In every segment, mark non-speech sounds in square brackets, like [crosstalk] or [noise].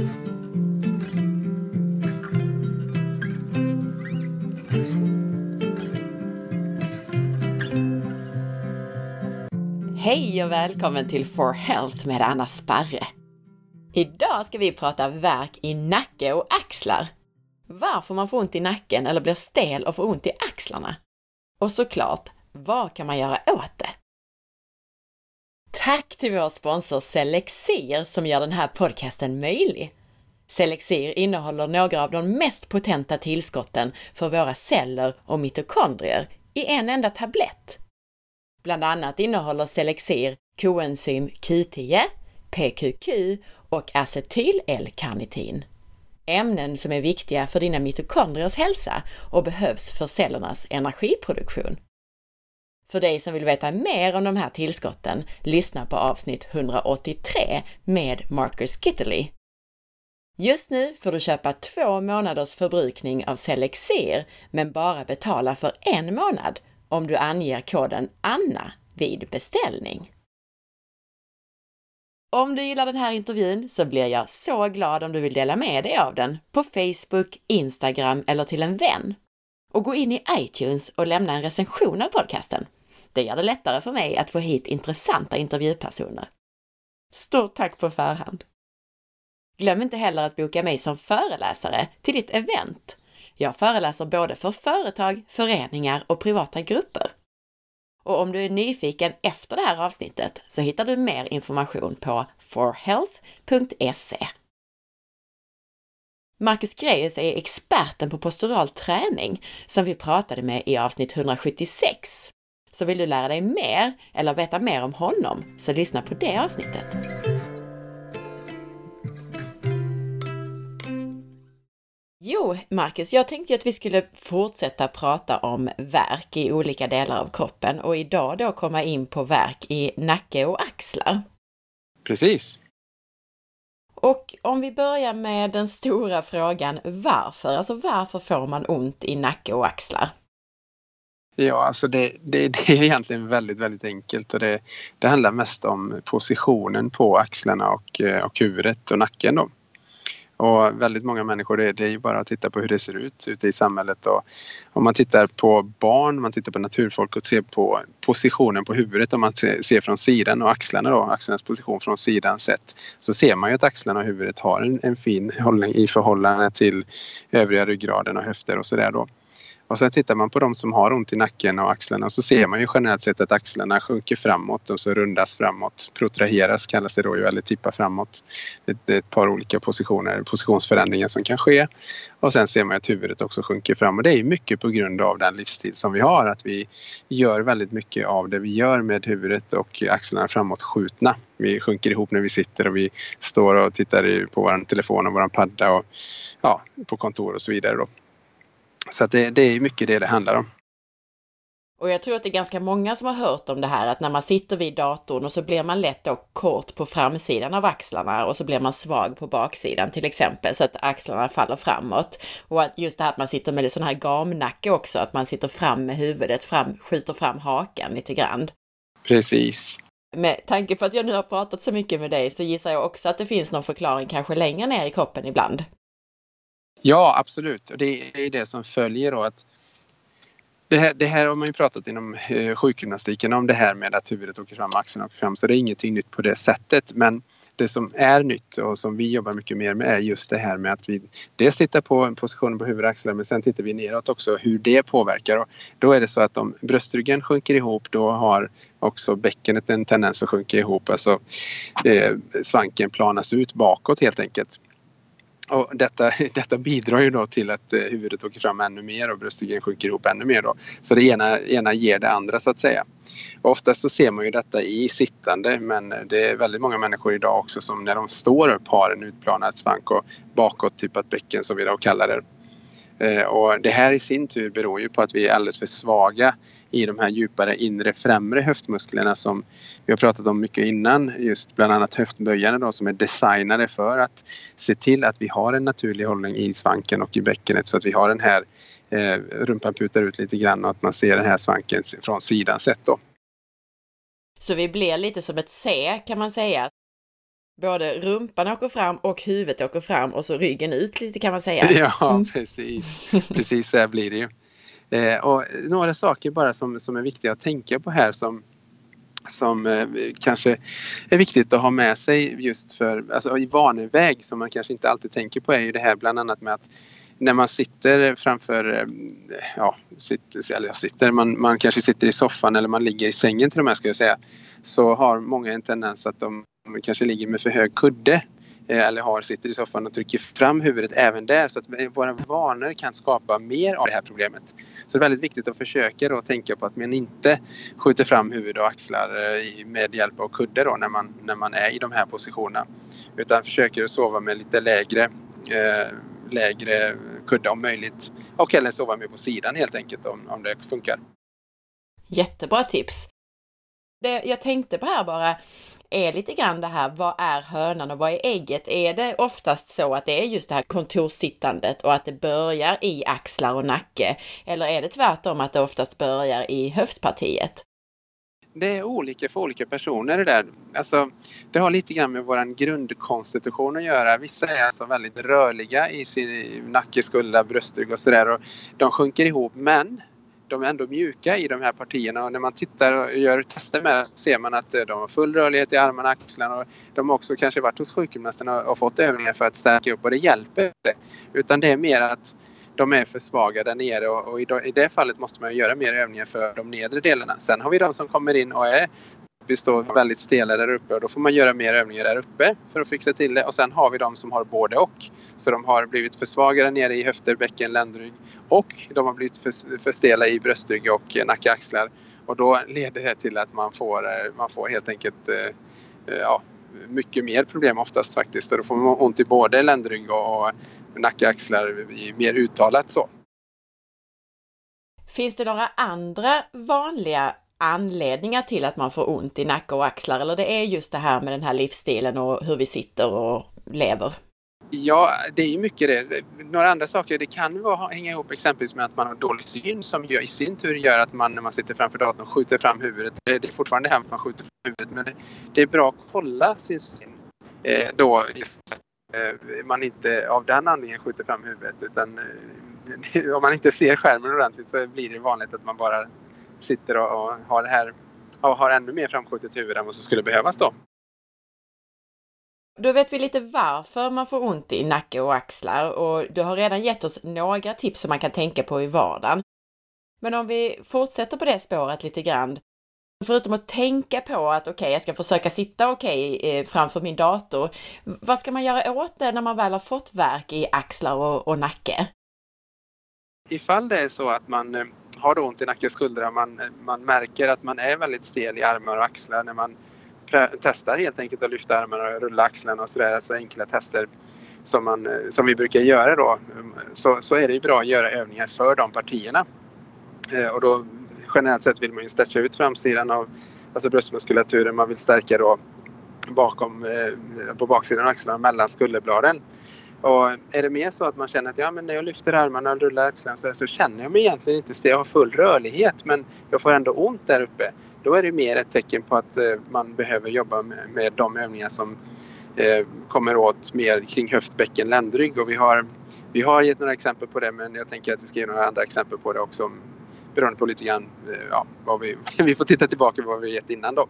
Hej och välkommen till For Health med Anna Sparre! Idag ska vi prata värk i nacke och axlar. Varför man får ont i nacken eller blir stel och får ont i axlarna. Och såklart, vad kan man göra åt det? Tack till vår sponsor Selexir som gör den här podcasten möjlig. Selexir innehåller några av de mest potenta tillskotten för våra celler och mitokondrier i en enda tablett. Bland annat innehåller Selexir koenzym Q10, PQQ och acetyl-L-karnitin. Ämnen som är viktiga för dina mitokondriers hälsa och behövs för cellernas energiproduktion. För dig som vill veta mer om de här tillskotten, lyssna på avsnitt 183 med Marcus Kitterly. Just nu får du köpa två månaders förbrukning av Selexir, men bara betala för en månad om du anger koden ANNA vid beställning. Om du gillar den här intervjun så blir jag så glad om du vill dela med dig av den på Facebook, Instagram eller till en vän. Och gå in i iTunes och lämna en recension av podcasten. Det gör det lättare för mig att få hit intressanta intervjupersoner. Stort tack på förhand! Glöm inte heller att boka mig som föreläsare till ditt event. Jag föreläser både för företag, föreningar och privata grupper. Och om du är nyfiken efter det här avsnittet så hittar du mer information på forhealth.se. Marcus Greus är experten på postural träning som vi pratade med i avsnitt 176. Så vill du lära dig mer eller veta mer om honom så lyssna på det avsnittet. Jo, Marcus, jag tänkte att vi skulle fortsätta prata om verk i olika delar av kroppen och idag då komma in på verk i nacke och axlar. Precis. Och om vi börjar med den stora frågan varför? Alltså varför får man ont i nacke och axlar? Ja, alltså det, det, [laughs] det är egentligen väldigt, väldigt enkelt och det, det handlar mest om positionen på axlarna och, eh, och huvudet och nacken. Då. Och väldigt många människor, det, det är ju bara att titta på hur det ser ut ute i samhället. Och om man tittar på barn, man tittar på naturfolk och ser på positionen på huvudet om man ser från sidan och axlarna då, axlarnas position från sidan sett. Så ser man ju att axlarna och huvudet har en, en fin hållning i förhållande till övriga ryggraden och höfter och sådär då. Och sen tittar man på de som har ont i nacken och axlarna så ser man ju generellt sett att axlarna sjunker framåt och så rundas framåt. Protraheras kallas det då ju, eller tippar framåt. Det är ett par olika positioner, positionsförändringar som kan ske. Och sen ser man att huvudet också sjunker fram och det är mycket på grund av den livsstil som vi har. Att vi gör väldigt mycket av det vi gör med huvudet och axlarna framåt skjutna. Vi sjunker ihop när vi sitter och vi står och tittar på vår telefon och vår padda och ja, på kontor och så vidare. Då. Så att det, det är mycket det det handlar om. Och jag tror att det är ganska många som har hört om det här att när man sitter vid datorn och så blir man lätt då kort på framsidan av axlarna och så blir man svag på baksidan till exempel så att axlarna faller framåt. Och att just det här att man sitter med sån här gamnacke också, att man sitter fram med huvudet, fram, skjuter fram hakan lite grann. Precis. Med tanke på att jag nu har pratat så mycket med dig så gissar jag också att det finns någon förklaring kanske längre ner i kroppen ibland. Ja, absolut. Och det är det som följer då att det här, det här har man ju pratat inom eh, sjukgymnastiken om det här med att huvudet åker fram, axeln åker fram. Så det är ingenting nytt på det sättet. Men det som är nytt och som vi jobbar mycket mer med är just det här med att vi dels tittar på positionen på huvud och axlar men sen tittar vi neråt också hur det påverkar. Och då är det så att om bröstryggen sjunker ihop då har också bäckenet en tendens att sjunka ihop. Alltså eh, svanken planas ut bakåt helt enkelt. Och detta, [laughs] detta bidrar ju då till att eh, huvudet åker fram ännu mer och bröstryggen sjunker ihop ännu mer. Då. Så det ena, ena ger det andra så att säga. Och oftast så ser man ju detta i sittande men eh, det är väldigt många människor idag också som när de står upp har en utplanad svank och bakåt typat bäcken som vi då kallar det. Eh, och det här i sin tur beror ju på att vi är alldeles för svaga i de här djupare inre främre höftmusklerna som vi har pratat om mycket innan. Just bland annat höftböjarna då som är designade för att se till att vi har en naturlig hållning i svanken och i bäckenet så att vi har den här eh, rumpan putar ut lite grann och att man ser den här svanken från sidan sett då. Så vi blir lite som ett C kan man säga. både rumpan åker fram och huvudet åker fram och så ryggen ut lite kan man säga. [laughs] Ja, mm. precis. Precis så här blir det ju. Eh, och några saker bara som, som är viktiga att tänka på här som, som eh, kanske är viktigt att ha med sig just för, alltså i vaneväg som man kanske inte alltid tänker på är ju det här bland annat med att när man sitter framför, eh, ja, sitter, eller sitter, man, man kanske sitter i soffan eller man ligger i sängen till och med ska jag säga, så har många en tendens att de kanske ligger med för hög kudde. Eh, eller har, sitter i soffan och trycker fram huvudet även där så att våra vanor kan skapa mer av det här problemet. Så det är väldigt viktigt att försöka då tänka på att man inte skjuter fram huvud och axlar eh, med hjälp av kudde då när man, när man är i de här positionerna. Utan försöker att sova med lite lägre eh, lägre kudde om möjligt och eller sova med på sidan helt enkelt om, om det funkar. Jättebra tips! Det jag tänkte på här bara är lite grann det här, vad är hönan och vad är ägget? Är det oftast så att det är just det här kontorssittandet och att det börjar i axlar och nacke? Eller är det tvärtom att det oftast börjar i höftpartiet? det är olika för olika personer det där. Alltså, det har lite grann med vår grundkonstitution att göra. Vissa är alltså väldigt rörliga i sin nacke, skuldra, bröstrygg och sådär. De sjunker ihop men de är ändå mjuka i de här partierna och när man tittar och gör tester med det så ser man att eh, de har full rörlighet i armarna och axlarna och de har också kanske varit hos sjukgymnasten och fått övningar för att stärka upp och det hjälper inte. Utan det är mer att de är för svaga där nere och, och i, i, det fallet måste man göra mer övningar för de nedre delarna. Sen har vi de som kommer in och är består väldigt stela där uppe och då får man göra mer övningar där uppe för att fixa till det. Och sen har vi de som har både och. Så de har blivit för svaga där nere i höfter, bäcken, ländrygg och de har blivit för, för stela i bröstrygg och eh, nacke, axlar. Och då leder det till att man får, eh, man får helt enkelt eh, ja, mycket mer problem oftast faktiskt. Och då får man ont i både ländrygg och nacke, axlar mer uttalat så. Finns det några andra vanliga anledningar till att man får ont i nacke och axlar eller det är just det här med den här livsstilen och hur vi sitter och lever? Ja, det är ju mycket det. Några andra saker, det kan vara, hänga ihop exempelvis med att man har dålig syn som gör, i sin tur gör att man när man sitter framför datorn skjuter fram huvudet. Det är fortfarande här att man skjuter fram huvudet men det, det är bra att kolla sin syn. Eh, då just, eh, man inte av den anledningen skjuter fram huvudet utan eh, [laughs] om man inte ser skärmen ordentligt så blir det vanligt att man bara sitter och, och har det här och har ännu mer framskjutet huvud än vad som skulle behövas då. Då vet vi lite varför man får ont i nacke och axlar och du har redan gett oss några tips som man kan tänka på i vardagen. Men om vi fortsätter på det spåret lite grann. Förutom att tänka på att okej, okay, jag ska försöka sitta okej okay, eh, framför min dator. Vad ska man göra åt det när man väl har fått värk i axlar och, och nacke? Ifall det är så att man eh, har ont i nacke och skuldra, man, man märker att man är väldigt stel i armar och axlar när man testar helt enkelt att lyfta armarna och rulla axlarna och sådär. Alltså enkla tester som, man, eh, som vi brukar göra då. Mm, så, så är det bra att göra övningar för de partierna. Eh, och då generellt sett vill man ju stretcha ut framsidan av alltså bröstmuskulaturen. Man vill stärka då bakom, eh, på baksidan av axlarna mellan skulderbladen. Och är det mer så att man känner att ja, men när jag lyfter armarna och rullar axlarna så, så känner jag mig egentligen inte stel. Jag har full rörlighet men jag får ändå ont där uppe. Då är det mer ett tecken på att eh, man behöver jobba med, med de övningar som eh, kommer åt mer kring höft, bäcken, ländrygg. Och vi har, vi har gett några exempel på det men jag tänker att vi ska ge några andra exempel på det också beroende på lite grann eh, ja, vad vi, [laughs] vi får titta tillbaka på vad vi gett innan då.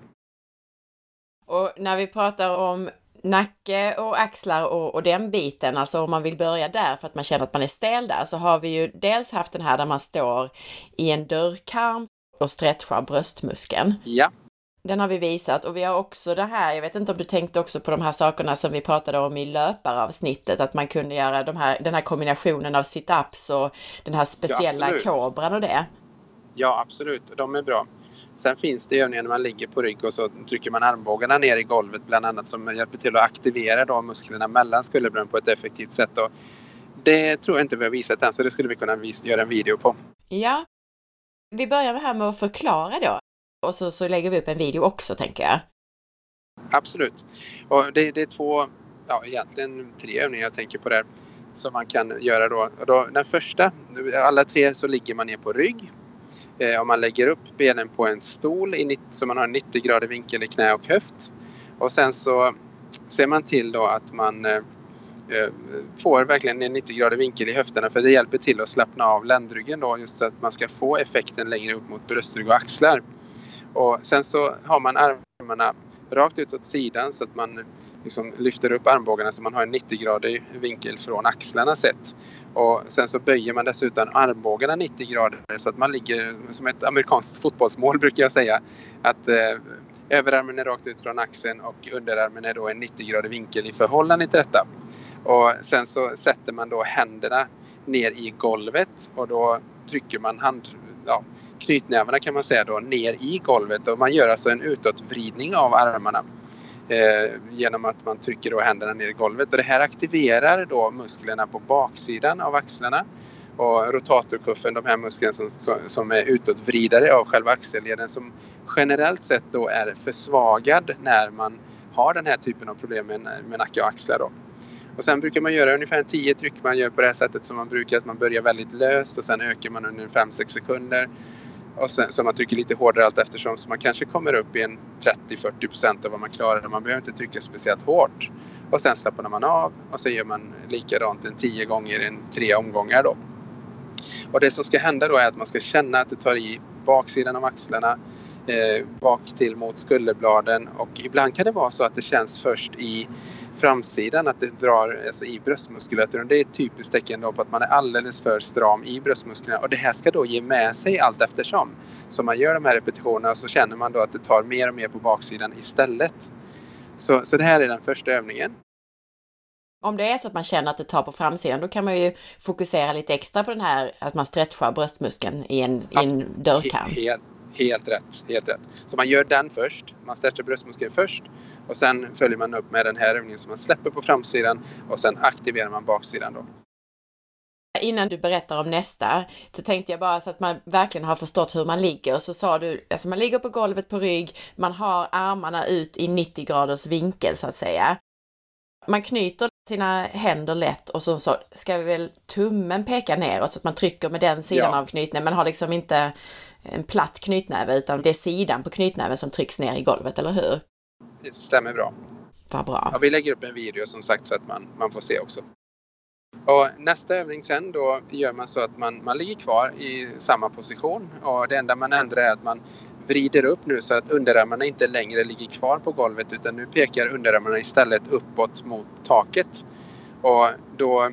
Och när vi pratar om nacke och axlar och, och, den biten, alltså om man vill börja där för att man känner att man är stel där, så har vi ju dels haft den här där man står i en dörrkarm och stretchar bröstmuskeln. Ja. Den har vi visat och vi har också det här, jag vet inte om du tänkte också på de här sakerna som vi pratade om i löparavsnittet, att man kunde göra de här, den här kombinationen av sit-ups och den här speciella ja, kobran och det. Ja, absolut. De är bra. Sen finns det övningar när man ligger på rygg och så trycker man armbågarna ner i golvet bland annat som hjälper till att aktivera de musklerna mellan skulderbladen på ett effektivt sätt. Och det tror jag inte vi har visat än så det skulle vi kunna göra en video på. Ja. Vi börjar med här med att förklara då och så, så lägger vi upp en video också tänker jag. Absolut. Och det, det är två, ja egentligen tre övningar jag tänker på där som man kan göra då. Och då. Den första, alla tre så ligger man ner på rygg Eh, om man lägger upp benen på en stol i, så man har en 90 grader vinkel i knä och höft. Och sen så ser man till då att man eh, eh, får verkligen en 90 grader vinkel i höfterna för det hjälper till att slappna av ländryggen då just så att man ska få effekten längre upp mot bröstrygg och axlar. Och sen så har man armarna rakt ut åt sidan så att man liksom lyfter upp armbågarna så man har en 90-gradig vinkel från axlarna sett. Och sen så böjer man dessutom armbågarna 90 grader så att man ligger som ett amerikanskt fotbollsmål brukar jag säga. Att eh, överarmen är rakt ut från axeln och underarmen är då en 90-gradig vinkel i förhållande till detta. Och sen så sätter man då händerna ner i golvet och då trycker man hand, ja, knytnävarna kan man säga då ner i golvet och man gör alltså en utåtvridning av armarna eh, genom att man trycker då händerna ner i golvet och det här aktiverar då musklerna på baksidan av axlarna och rotatorkuffen, de här musklerna som, som är utåtvridare av själva axelleden som generellt sett då är försvagad när man har den här typen av problem med, med nacke och axlar. Då. Och sen brukar man göra ungefär 10 tryck. Man gör på det här sättet som man brukar, att man börjar väldigt löst och sen ökar man under 5-6 sekunder. Och sen, så man trycker lite hårdare allt eftersom så man kanske kommer upp i en 30-40 procent av vad man klarar. Man behöver inte trycka speciellt hårt. Och sen slappnar man av och så gör man likadant en 10 gånger i tre omgångar då. Och det som ska hända då är att man ska känna att det tar i baksidan av axlarna eh, bak till mot skulderbladen och ibland kan det vara så att det känns först i framsidan att det drar alltså i bröstmuskulaturen. Det är ett typiskt tecken på att man är alldeles för stram i bröstmusklerna och det här ska då ge med sig allt eftersom. Så man gör de här repetitionerna så känner man då att det tar mer och mer på baksidan istället. Så, så det här är den första övningen. Om det är så att man känner att det tar på framsidan, då kan man ju fokusera lite extra på den här att man stretchar bröstmuskeln i en, i en dörrkarm. Helt, helt rätt, helt rätt. Så man gör den först, man stretchar bröstmuskeln först och sen följer man upp med den här övningen som man släpper på framsidan och sen aktiverar man baksidan då. Innan du berättar om nästa så tänkte jag bara så att man verkligen har förstått hur man ligger. Så sa du, alltså man ligger på golvet på rygg, man har armarna ut i 90 graders vinkel så att säga. Man knyter sina händer lätt och så, så ska vi väl tummen peka neråt så att man trycker med den sidan ja. av knytnäven. Man har liksom inte en platt knytnäve utan det är sidan på knytnäven som trycks ner i golvet, eller hur? Det stämmer bra. Vad bra. Ja, vi lägger upp en video som sagt så att man, man får se också. Och nästa övning sen då gör man så att man, man ligger kvar i samma position och det enda man ändrar är att man vrider upp nu så att underarmarna inte längre ligger kvar på golvet utan nu pekar underarmarna istället uppåt mot taket. Och då,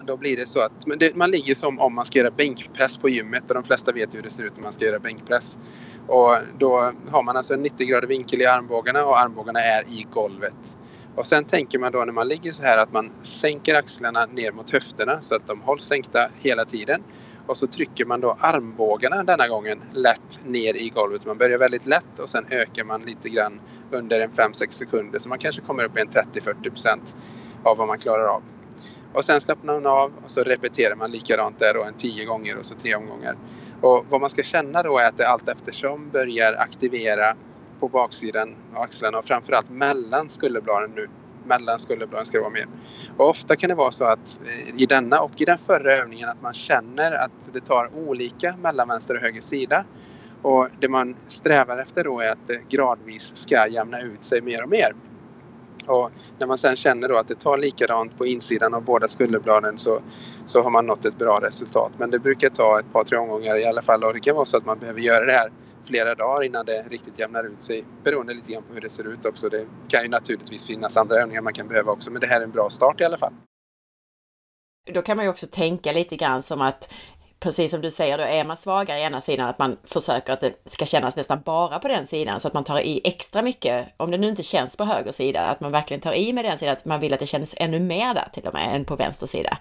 då blir det så att det, man ligger som om man ska göra bänkpress på gymmet och de flesta vet hur det ser ut när man ska göra bänkpress. Och då har man alltså en 90 grader vinkel i armbågarna och armbågarna är i golvet. Och sen tänker man då när man ligger så här att man sänker axlarna ner mot höfterna så att de hålls sänkta hela tiden. Och så trycker man då armbågarna denna gången lätt ner i golvet. Man börjar väldigt lätt och sen ökar man lite grann under en 5-6 sekunder så man kanske kommer upp i en 30-40% av vad man klarar av. Och sen slappnar man av och så repeterar man likadant där då en 10 gånger och så tre omgångar. Och vad man ska känna då är att det allt eftersom börjar aktivera på baksidan av axlarna och framförallt mellan skulderbladen nu mellan skulderbladen ska det vara mer. Och ofta kan det vara så att eh, i denna och i den förra övningen att man känner att det tar olika mellan vänster och höger sida. Och det man strävar efter då är att det gradvis ska jämna ut sig mer och mer. Och när man sen känner då att det tar likadant på insidan av båda skulderbladen så, så har man nått ett bra resultat. Men det brukar ta ett par, tre omgångar i alla fall och det kan vara så att man behöver göra det här flera dagar innan det riktigt jämnar ut sig. Beroende lite grann på hur det ser ut också. Det kan ju naturligtvis finnas andra övningar man kan behöva också men det här är en bra start i alla fall. Då kan man ju också tänka lite grann som att precis som du säger, då är man svagare i ena sidan, att man försöker att det ska kännas nästan bara på den sidan, så att man tar i extra mycket, om det nu inte känns på höger sida, att man verkligen tar i med den sidan, att man vill att det känns ännu mer där till och med, än på vänster sida.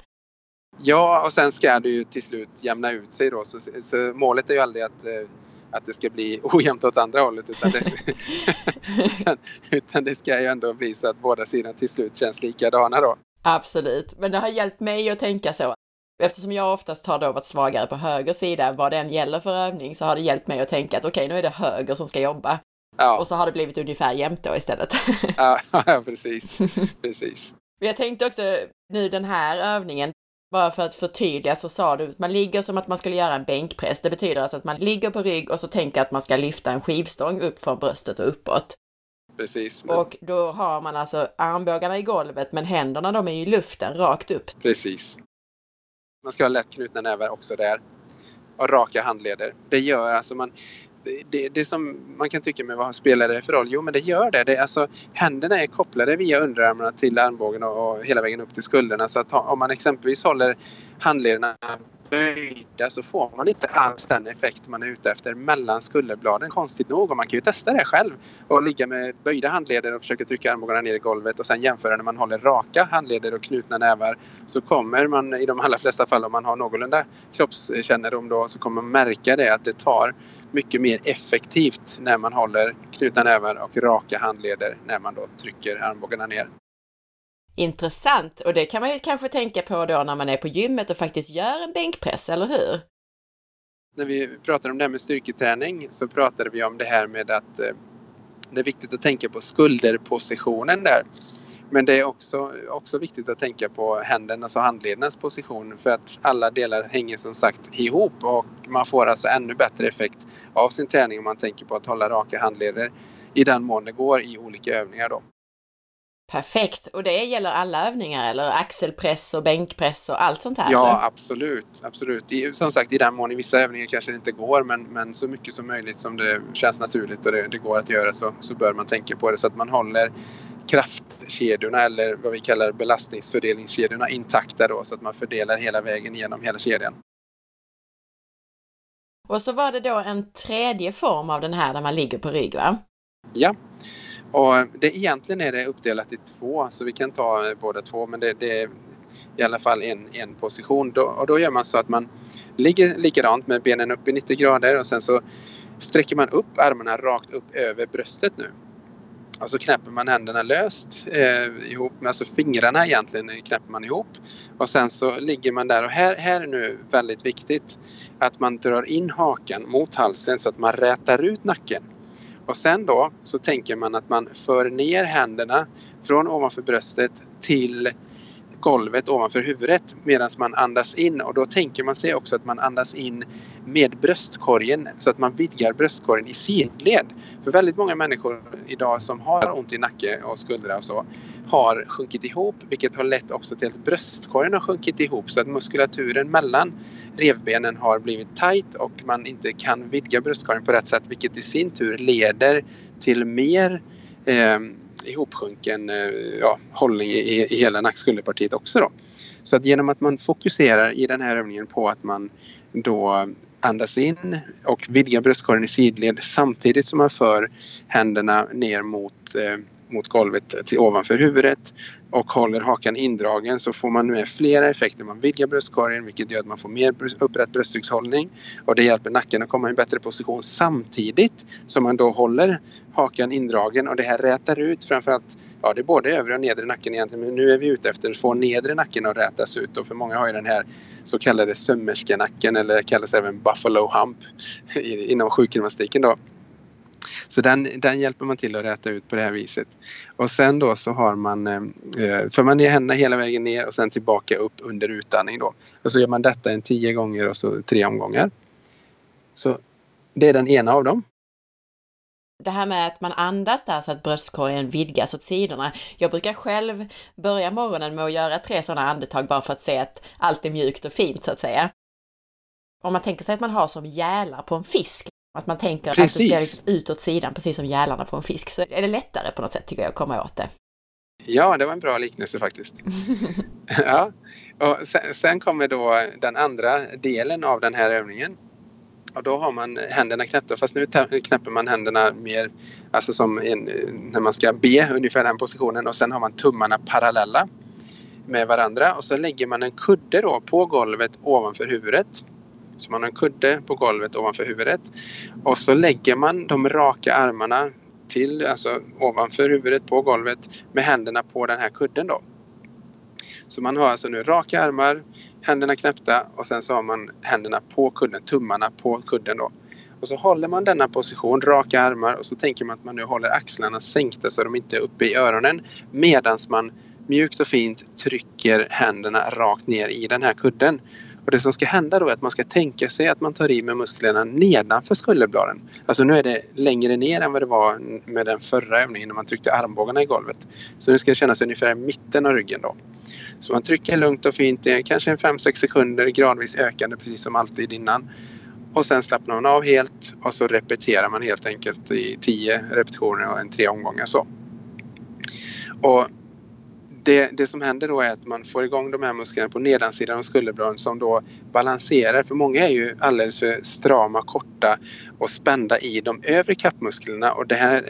Ja, och sen ska det ju till slut jämna ut sig då, så, så målet är ju aldrig att eh, att det ska bli ojämnt åt andra hållet utan det, [laughs] utan, utan det ska ju ändå bli så att båda sidorna till slut känns likadana då. Absolut, men det har hjälpt mig att tänka så. Eftersom jag oftast har då varit svagare på höger sida, vad den gäller för övning, så har det hjälpt mig att tänka att okej, okay, nu är det höger som ska jobba. Ja. Och så har det blivit ungefär jämnt då istället. ja, [laughs] ja, precis. [laughs] precis. Jag tänkte också nu den här övningen, bara för att förtydliga så sa du att man ligger som att man skulle göra en bänkpress. Det betyder alltså att man ligger på rygg och så tänker att man ska lyfta en skivstång upp från bröstet och uppåt. Precis. Men... Och då har man alltså armbågarna i golvet men händerna de är i luften rakt upp. Precis. Man ska ha lätt knutna nävar också där. Och raka handleder. Det gör alltså man det, det som man kan tycka med vad spelar det för roll? Jo men det gör det. det alltså, händerna är kopplade via underarmarna till armbågen och, och hela vägen upp till skulderna. Så att om man exempelvis håller handlederna böjda så får man inte alls den effekt man är ute efter mellan skulderbladen konstigt nog. Och man kan ju testa det själv och ligga med böjda handleder och försöka trycka armbågarna ner i golvet och sen jämföra när man håller raka handleder och knutna nävar så kommer man i de allra flesta fall om man har någorlunda kroppskännedom då så kommer man märka det att det tar mycket mer effektivt när man håller knutna nävar och raka handleder när man då trycker armbågarna ner. Intressant! Och det kan man ju kanske tänka på då när man är på gymmet och faktiskt gör en bänkpress, eller hur? När vi pratar om det här med styrketräning så pratade vi om det här med att eh, det är viktigt att tänka på skulderpositionen där. Men det är också, också viktigt att tänka på händernas alltså och handledernas position för att alla delar hänger som sagt ihop och man får alltså ännu bättre effekt av sin träning om man tänker på att hålla raka handleder i den mån det går i olika övningar då. Perfekt! Och det gäller alla övningar eller axelpress och bänkpress och allt sånt här? Ja, eller? absolut. absolut. I, som sagt, i den mån i vissa övningar kanske det inte går men, men så mycket som möjligt som det känns naturligt och det, det går att göra så, så bör man tänka på det så att man håller kraftkedjorna eller vad vi kallar belastningsfördelningskedjorna intakta då så att man fördelar hela vägen genom hela kedjan. Och så var det då en tredje form av den här där man ligger på rygg va? Ja, och eh, det, egentligen är det uppdelat i två så vi kan ta eh, båda två men det, det är i alla fall en, en position. Då, och då gör man så att man ligger likadant med benen upp i 90 grader och sen så sträcker man upp armarna rakt upp över bröstet nu. Och så knäpper man händerna löst eh, ihop med alltså fingrarna egentligen knäpper man ihop. Och sen så ligger man där och här, här är nu väldigt viktigt att man drar in hakan mot halsen så att man rätar ut nacken. Och sen då så tänker man att man för ner händerna från ovanför bröstet till golvet ovanför huvudet medan man andas in och då tänker man sig också att man andas in med bröstkorgen så att man vidgar bröstkorgen i sidled. För väldigt många människor idag som har ont i nacke och skuldra och så har sjunkit ihop vilket har lett också till att bröstkorgen har sjunkit ihop så att muskulaturen mellan revbenen har blivit tajt och man inte kan vidga bröstkorgen på rätt sätt vilket i sin tur leder till mer eh, ihopsjunken eh, ja, hållning i, i hela nackskulderpartiet också. Då. Så att genom att man fokuserar i den här övningen på att man då andas in och vidgar bröstkorgen i sidled samtidigt som man för händerna ner mot eh, mot golvet till ovanför huvudet och håller hakan indragen så får man med flera effekter. Man vidgar bröstkorgen vilket gör att man får mer upprätt bröstryggshållning och det hjälper nacken att komma i en bättre position samtidigt som man då håller hakan indragen och det här rätar ut framförallt, ja det är både övre och nedre nacken egentligen men nu är vi ute efter att få nedre nacken att rätas ut och för många har ju den här så kallade sömmerskenacken eller kallas även buffalo hump inom sjukgymnastiken då. Så den, den hjälper man till att räta ut på det här viset. Och sen då så har man, eh, eh för man ner händerna hela vägen ner och sen tillbaka upp under utandning då. Och så gör man detta en tio gånger och så tre omgångar. Så det är den ena av dem. Det här med att man andas där så att bröstkorgen vidgas åt sidorna. Jag brukar själv börja morgonen med att göra tre sådana andetag bara för att se att allt är mjukt och fint så att säga. Om man tänker sig att man har som gälar på en fisk, att man tänker precis. att det ska liksom ut åt sidan, precis som gälarna på en fisk, så är det lättare på något sätt tycker jag att komma åt det. Ja, det var en bra liknelse faktiskt. [laughs] ja. Och sen, sen, kommer då den andra delen av den här övningen. Och då har man händerna knäppta, fast nu knäpper man händerna mer alltså som en, när man ska be, ungefär den positionen. Och sen har man tummarna parallella med varandra och så lägger man en kudde då på golvet ovanför huvudet. Så man har en kudde på golvet ovanför huvudet. Och så lägger man de raka armarna till, alltså ovanför huvudet på golvet med händerna på den här kudden då. Så man har alltså nu raka armar, händerna knäppta och sen så har man händerna på kudden, tummarna på kudden då. Och så håller man denna position, raka armar och så tänker man att man nu håller axlarna sänkta så de inte är uppe i öronen Medan man mjukt och fint trycker händerna rakt ner i den här kudden. Och det som ska hända då är att man ska tänka sig att man tar i med musklerna nedanför skulderbladen. Alltså nu är det längre ner än vad det var med den förra övningen när man tryckte armbågarna i golvet. Så nu ska det kännas ungefär i mitten av ryggen då. Så man trycker lugnt och fint, kanske 5-6 sekunder gradvis ökande precis som alltid innan. Och sen slappnar man av helt och så repeterar man helt enkelt i 10 repetitioner och en tre omgångar så. Och det, det som händer då är att man får igång de här musklerna på nedansidan av skulderbladen som då balanserar. För många är ju alldeles för strama, korta och spända i de övre kappmusklerna och det här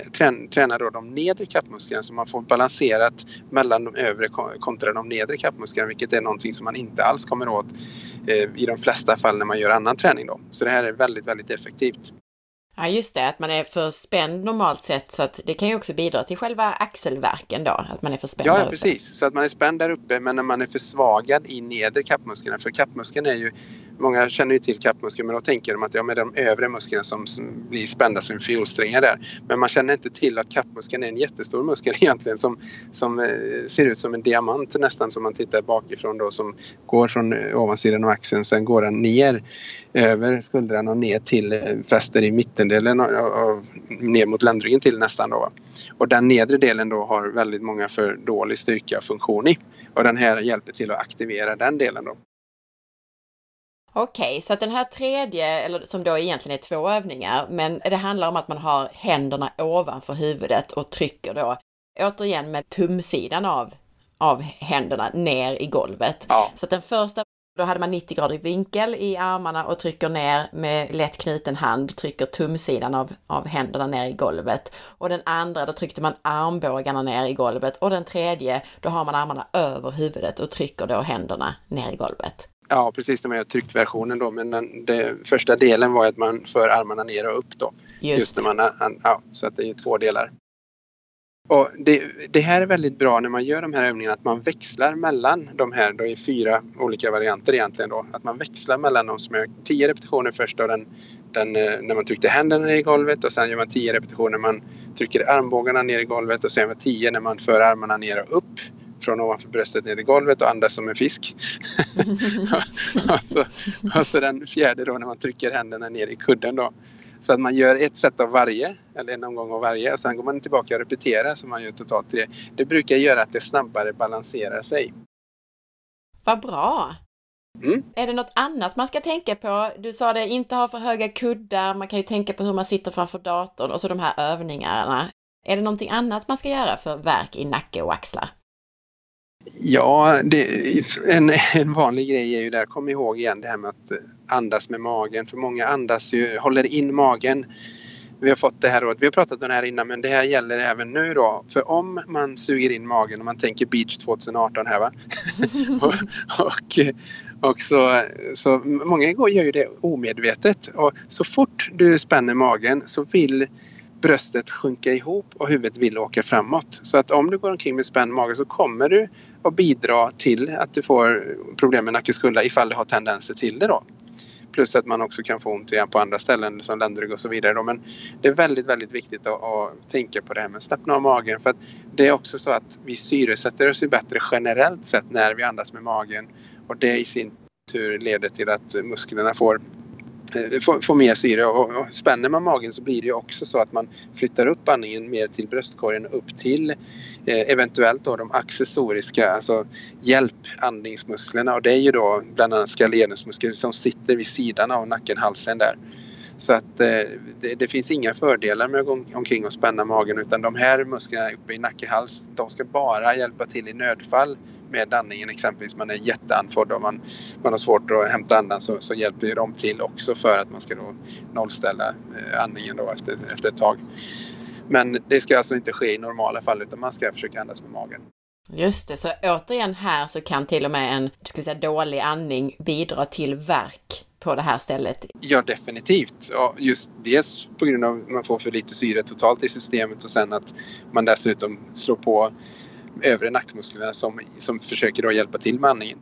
tränar då de nedre kappmusklerna så man får balanserat mellan de övre kontra de nedre kappmusklerna vilket är någonting som man inte alls kommer åt eh, i de flesta fall när man gör annan träning då. Så det här är väldigt, väldigt effektivt. Ja, just det, att man är för spänd normalt sett så att det kan ju också bidra till själva axelverken då, att man är för spänd Ja, ja precis, så att man är spänd där uppe men när man är försvagad i nedre kappmuskeln, för kappmuskeln är ju Många känner ju till kappmuskeln men då tänker de att ja, med de övre musklerna som, som blir spända som fiolsträngar där. Men man känner inte till att kappmuskeln är en jättestor muskel [laughs] egentligen som, som eh, ser ut som en diamant nästan som man tittar bakifrån då som går från eh, ovansidan av axeln sen går den ner över skuldran och ner till eh, fäster i mittendelen och, och, och ner mot ländryggen till nästan då. Och den nedre delen då har väldigt många för dålig styrka och funktion i. Och den här hjälper till att aktivera den delen då. Okej, okay, så att den här tredje, eller som då egentligen är två övningar, men det handlar om att man har händerna ovanför huvudet och trycker då återigen med tumsidan av, av händerna ner i golvet. Ja. Så att den första, då hade man 90 grader vinkel i armarna och trycker ner med lätt knuten hand, trycker tumsidan av, av händerna ner i golvet. Och den andra, då tryckte man armbågarna ner i golvet. Och den tredje, då har man armarna över huvudet och trycker då händerna ner i golvet. Ja, precis när man gör tryckversionen då. Men den, den första delen var att man för armarna ner och upp då. Just, Just när man, ja, så att det är två delar. Och det, det, här är väldigt bra när man gör de här övningarna att man växlar mellan de här. Det är fyra olika varianter egentligen då. Att man växlar mellan de som gör 10 repetitioner först och den, den, eh, när man tryckte händerna ner i golvet och sen gör man 10 repetitioner när man trycker armbågarna ner i golvet och sen 10 när man för armarna ner och upp från ovanför bröstet ner till golvet och andas som en fisk. [laughs] och, så, och så den fjärde då när man trycker händerna ner i kudden då. Så att man gör ett set av varje, eller en omgång av varje och sen går man tillbaka och repeterar så man gör totalt tre. Det brukar göra att det snabbare balanserar sig. Vad bra! Mm. Är det något annat man ska tänka på? Du sa det, inte ha för höga kuddar, man kan ju tänka på hur man sitter framför datorn och så de här övningarna. Är det någonting annat man ska göra för verk i nacke och axlar? Ja, det, en, en vanlig grej är ju där, kom ihåg igen det här med att andas med magen. För många andas ju, håller in magen. Vi har fått det här rådet, vi har pratat om det här innan men det här gäller även nu då. För om man suger in magen och man tänker beach 2018 här va. [laughs] och, och, och så, så många gör ju det omedvetet och så fort du spänner magen så vill bröstet sjunka ihop och huvudet vill åka framåt. Så att om du går omkring med spänd mage så kommer du att bidra till att du får problem med nacke skulda ifall du har tendenser till det då. Plus att man också kan få ont igen på andra ställen som ländrygg och så vidare. Då. Men det är väldigt, väldigt viktigt att, att tänka på det här med att slappna av magen. För att det är också så att vi syresätter oss bättre generellt sett när vi andas med magen. Och det i sin tur leder till att musklerna får få, få mer syre. Och, och spänner man magen så blir det också så att man flyttar upp andningen mer till bröstkorgen upp till eh, eventuellt då de accessoriska, alltså hjälpandningsmusklerna. Och det är ju då bland annat skallenusmuskler som sitter vid sidan av nacken, halsen där. Så att eh, det, det, finns inga fördelar med att gå omkring och spänna magen utan de här musklerna uppe i nacke, hals, de ska bara hjälpa till i nödfall med andningen exempelvis. Man är jätteandfådd och man, man har svårt att hämta andan så, så hjälper de till också för att man ska då nollställa eh, andningen då efter, efter ett tag. Men det ska alltså inte ske i normala fall utan man ska försöka andas med magen. Just det, så återigen här så kan till och med en ska vi säga, dålig andning bidra till verk på det här stället? Ja, definitivt. Ja, just dels på grund av att man får för lite syre totalt i systemet och sen att man dessutom slår på övre nackmusklerna som, som försöker då hjälpa till med andningen.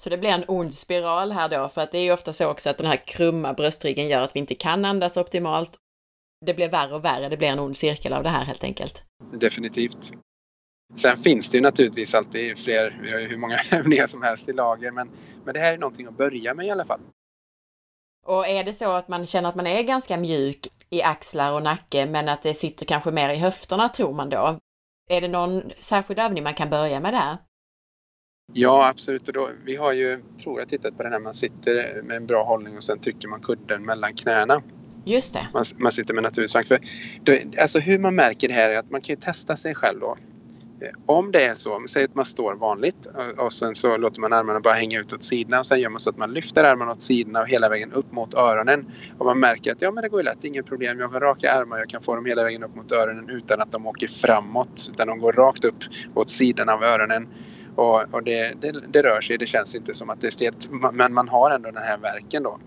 Så det blir en ond spiral här då, för att det är ju ofta så också att den här krumma bröstryggen gör att vi inte kan andas optimalt. Det blir värre och värre, det blir en ond cirkel av det här helt enkelt. Definitivt. Sen finns det ju naturligtvis alltid fler, vi har ju hur många [laughs] övningar som helst i lager, men, men det här är någonting att börja med i alla fall. Och är det så att man känner att man är ganska mjuk i axlar och nacke, men att det sitter kanske mer i höfterna tror man då? Är det någon särskild övning man kan börja med där? Ja, absolut. Och då, vi har ju, tror jag, tittat på det här man sitter med en bra hållning och sen trycker man kudden mellan knäna. Just det. Man, man sitter med natursvank. För då, alltså hur man märker det här är att man kan ju testa sig själv då. Om det är så, säg att man står vanligt eh, och sen så låter man armarna bara hänga ut åt sidorna och sen gör man så att man lyfter armarna åt sidorna och hela vägen upp mot öronen. Och man märker att ja men det går ju lätt, inget problem. Jag har raka armar, jag kan få dem hela vägen upp mot öronen utan att de åker framåt. Utan de går rakt upp åt sidan av öronen. Och, och det, det, det, rör sig, det känns inte som att det är stelt. Men man har ändå den här verken då.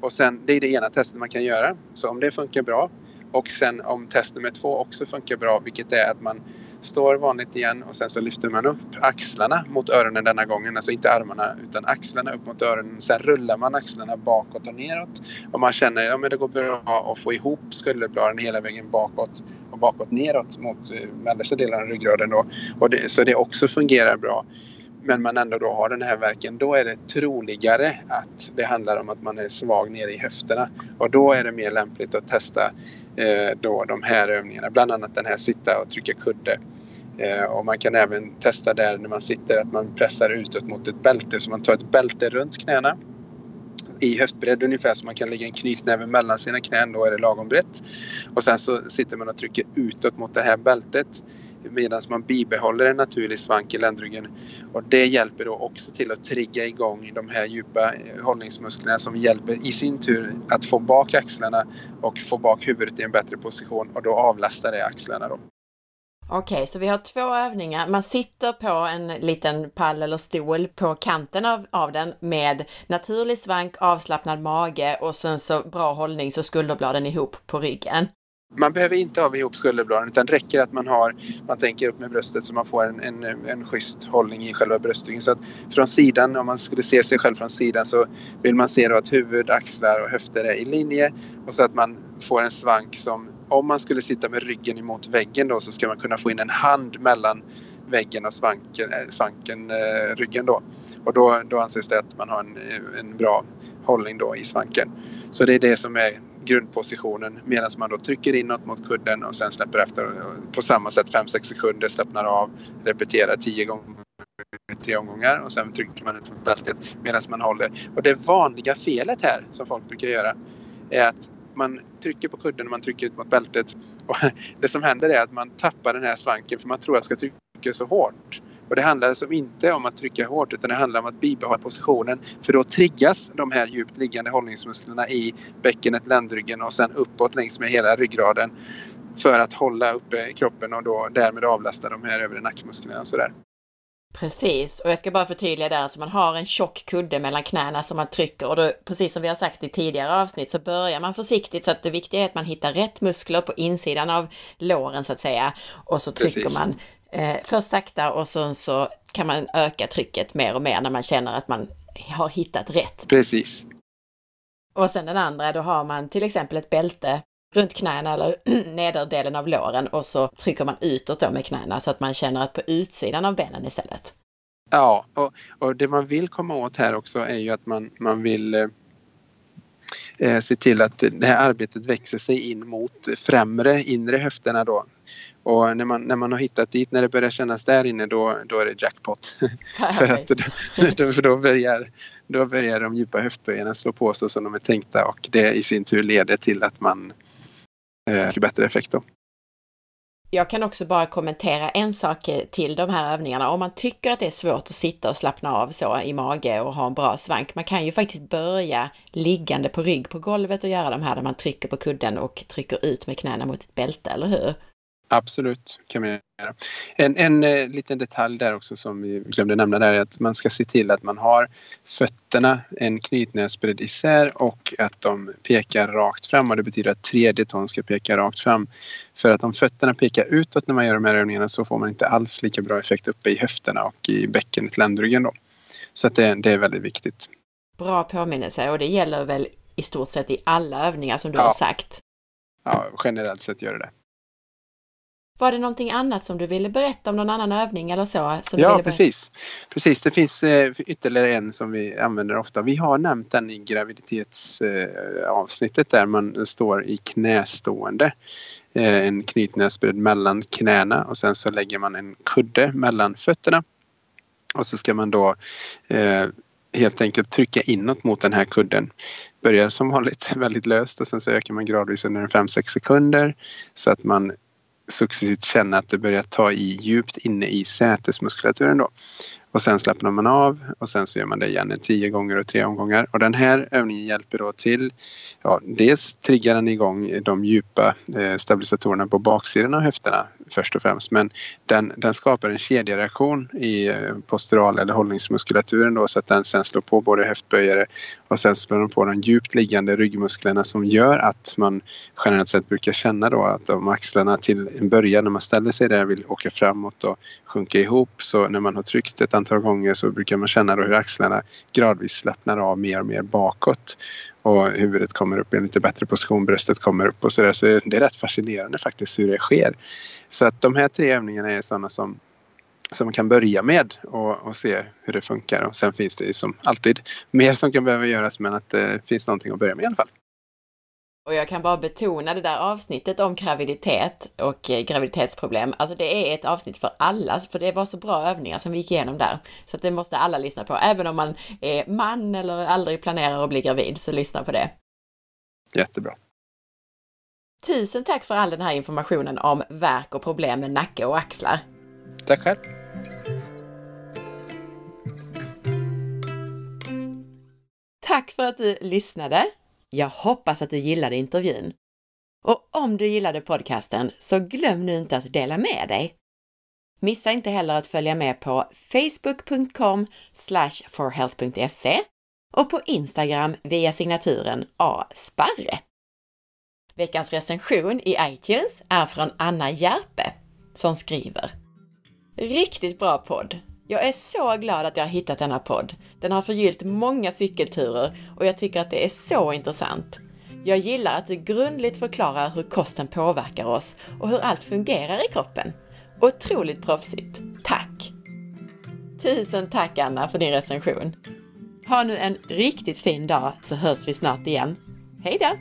Och sen, det är det ena testet man kan göra. Så om det funkar bra och sen om test nummer två också funkar bra, vilket är att man står vanligt igen och sen så lyfter man upp axlarna mot öronen denna gången. Alltså inte armarna utan axlarna upp mot öronen. Sen rullar man axlarna bakåt och neråt. Och man känner att ja, det går bra att få ihop skulderbladen hela vägen bakåt och bakåt neråt mot eh, mellersta delen av ryggraden. Då. Och det, så det också fungerar bra men man ändå då har den här verken, då är det troligare att det handlar om att man är svag nere i höfterna. Och då är det mer lämpligt att testa Eh, då de här övningarna, bland annat den här sitta och trycka kudde. Eh, och man kan även testa där när man sitter att man pressar utåt mot ett bälte, så man tar ett bälte runt knäna. I höftbredd ungefär så man kan lägga en knytnäve mellan sina knän, då är det lagom brett. Och sen så sitter man och trycker utåt mot det här bältet medan man bibehåller en naturlig svank i ländryggen. Och det hjälper då också till att trigga igång de här djupa eh, hållningsmusklerna som hjälper i sin tur att få bak axlarna och få bak huvudet i en bättre position och då avlastar det axlarna. Då. Okej, okay, så vi har två övningar. Man sitter på en liten pall eller stol på kanten av, av den med naturlig svank, avslappnad mage och sen så bra hållning så skulderbladen ihop på ryggen. Man behöver inte ha ihop skulderbladen utan det räcker att man har, man tänker upp med bröstet så man får en, en, en schysst hållning i själva bröstryggen. Så att från sidan, om man skulle se sig själv från sidan så vill man se då att huvud, axlar och höfter är i linje och så att man får en svank som, om man skulle sitta med ryggen emot väggen då så ska man kunna få in en hand mellan väggen och svanken, eh, svanken eh, ryggen då. Och då, då anses det att man har en, en bra hållning då i svanken. Så det är det som är grundpositionen medan man då trycker inåt mot kudden och sen släpper efter på samma sätt 5-6 sekunder, slappnar av, repeterar 10 gånger tre omgångar och sen trycker man ut mot bältet medan man håller. Och det vanliga felet här som folk brukar göra är att man trycker på kudden och man trycker ut mot bältet. Och [laughs] det som händer är att man tappar den här svanken för man tror att jag ska trycka så hårt. Och det handlar alltså inte om att trycka hårt utan det handlar om att bibehålla positionen. För då triggas de här djupt liggande hållningsmusklerna i bäckenet, ländryggen och sen uppåt längs med hela ryggraden. För att hålla uppe kroppen och då därmed avlasta de här övre nackmusklerna och sådär. Precis, och jag ska bara förtydliga där, så man har en tjock kudde mellan knäna som man trycker och då, precis som vi har sagt i tidigare avsnitt, så börjar man försiktigt så att det viktiga är att man hittar rätt muskler på insidan av låren så att säga och så trycker precis. man eh, först sakta och sen så kan man öka trycket mer och mer när man känner att man har hittat rätt. Precis. Och sen den andra, då har man till exempel ett bälte runt knäna eller [clears throat] nederdelen av låren och så trycker man utåt då med knäna så att man känner att på utsidan av benen istället. Ja, och, och det man vill komma åt här också är ju att man, man vill eh, eh se till att det här arbetet växer sig in mot främre inre höfterna då. Och när man, när man har hittat dit, när det börjar kännas där inne då, då är det jackpot. [laughs] för, att, då, för då, börjar, då börjar de djupa höftböjarna slå på sig som de är tänkta och det i sin tur leder till att man eh, bättre effekt då. Jag kan också bara kommentera en sak till de här övningarna. Om man tycker att det är svårt att sitta och slappna av så i mage och ha en bra svank, man kan ju faktiskt börja liggande på rygg på golvet och göra de här där man trycker på kudden och trycker ut med knäna mot ett bälte, eller hur? Absolut, kan man göra. En, en eh, liten detalj där också som vi glömde nämna där är att man ska se till att man har fötterna en knytnävsbredd isär och att de pekar rakt fram och det betyder att tredje tån ska peka rakt fram. För att om fötterna pekar utåt när man gör de här övningarna så får man inte alls lika bra effekt uppe i höfterna och i bäckenet, ländryggen då. Så att det, det är väldigt viktigt. Bra påminnelse och det gäller väl i stort sett i alla övningar som du ja. har sagt? Ja, generellt sett gör det det. Var det någonting annat som du ville berätta om någon annan övning eller så? Ja, precis. Precis, det finns eh, ytterligare en som vi använder ofta. Vi har nämnt den i graviditetsavsnittet där man står i knästående. Eh, en knytnäsbredd mellan knäna och sen så lägger man en kudde mellan fötterna. Och så ska man då eh, helt enkelt trycka inåt mot den här kudden. Börjar som vanligt [laughs] väldigt löst och sen så ökar man gradvis under 5-6 sekunder så att man successivt känna att det börjar ta i djupt inne i sätesmuskulaturen då. Och sen slappnar man av och sen så gör man det igen tio gånger och tre omgångar. Och den här övningen hjälper då till, ja, dels triggar den igång de djupa eh, stabilisatorerna på baksidan av höfterna först och främst. Men den, den skapar en kedjereaktion i eh, postural eller hållningsmuskulaturen då så att den sen slår på både höftböjare och sen slår den på de djupt liggande ryggmusklerna som gör att man generellt sett brukar känna då att de axlarna till en början när man ställer sig där vill åka framåt och sjunka ihop. Så när man har tryckt ett antal gånger så brukar man känna hur axlarna gradvis slappnar av mer och mer bakåt. Och huvudet kommer upp i en lite bättre position, bröstet kommer upp och sådär. Så det är rätt fascinerande faktiskt hur det sker. Så att de här tre övningarna är sådana som som man kan börja med och, och, se hur det funkar. Och sen finns det ju som alltid mer som kan behöva göras men att det finns någonting att börja med i alla fall. Och jag kan bara betona det där avsnittet om graviditet och eh, graviditetsproblem. Alltså det är ett avsnitt för alla, för det var så bra övningar som vi gick igenom där. Så att det måste alla lyssna på. Även om man är man eller aldrig planerar att bli gravid, så lyssna på det. Jättebra. Tusen tack för all den här informationen om värk och problem med nacke och axlar. Tack själv. Tack för att du lyssnade. Jag hoppas att du gillade intervjun. Och om du gillade podcasten så glöm nu inte att dela med dig. Missa inte heller att följa med på facebook.com forhealth.se och på Instagram via signaturen asparre. Veckans recension i iTunes är från Anna Järpe som skriver Riktigt bra podd! Jag är så glad att jag har hittat denna podd. Den har förgyllt många cykelturer och jag tycker att det är så intressant. Jag gillar att du grundligt förklarar hur kosten påverkar oss och hur allt fungerar i kroppen. Otroligt proffsigt! Tack! Tusen tack Anna för din recension! Ha nu en riktigt fin dag så hörs vi snart igen. Hej då!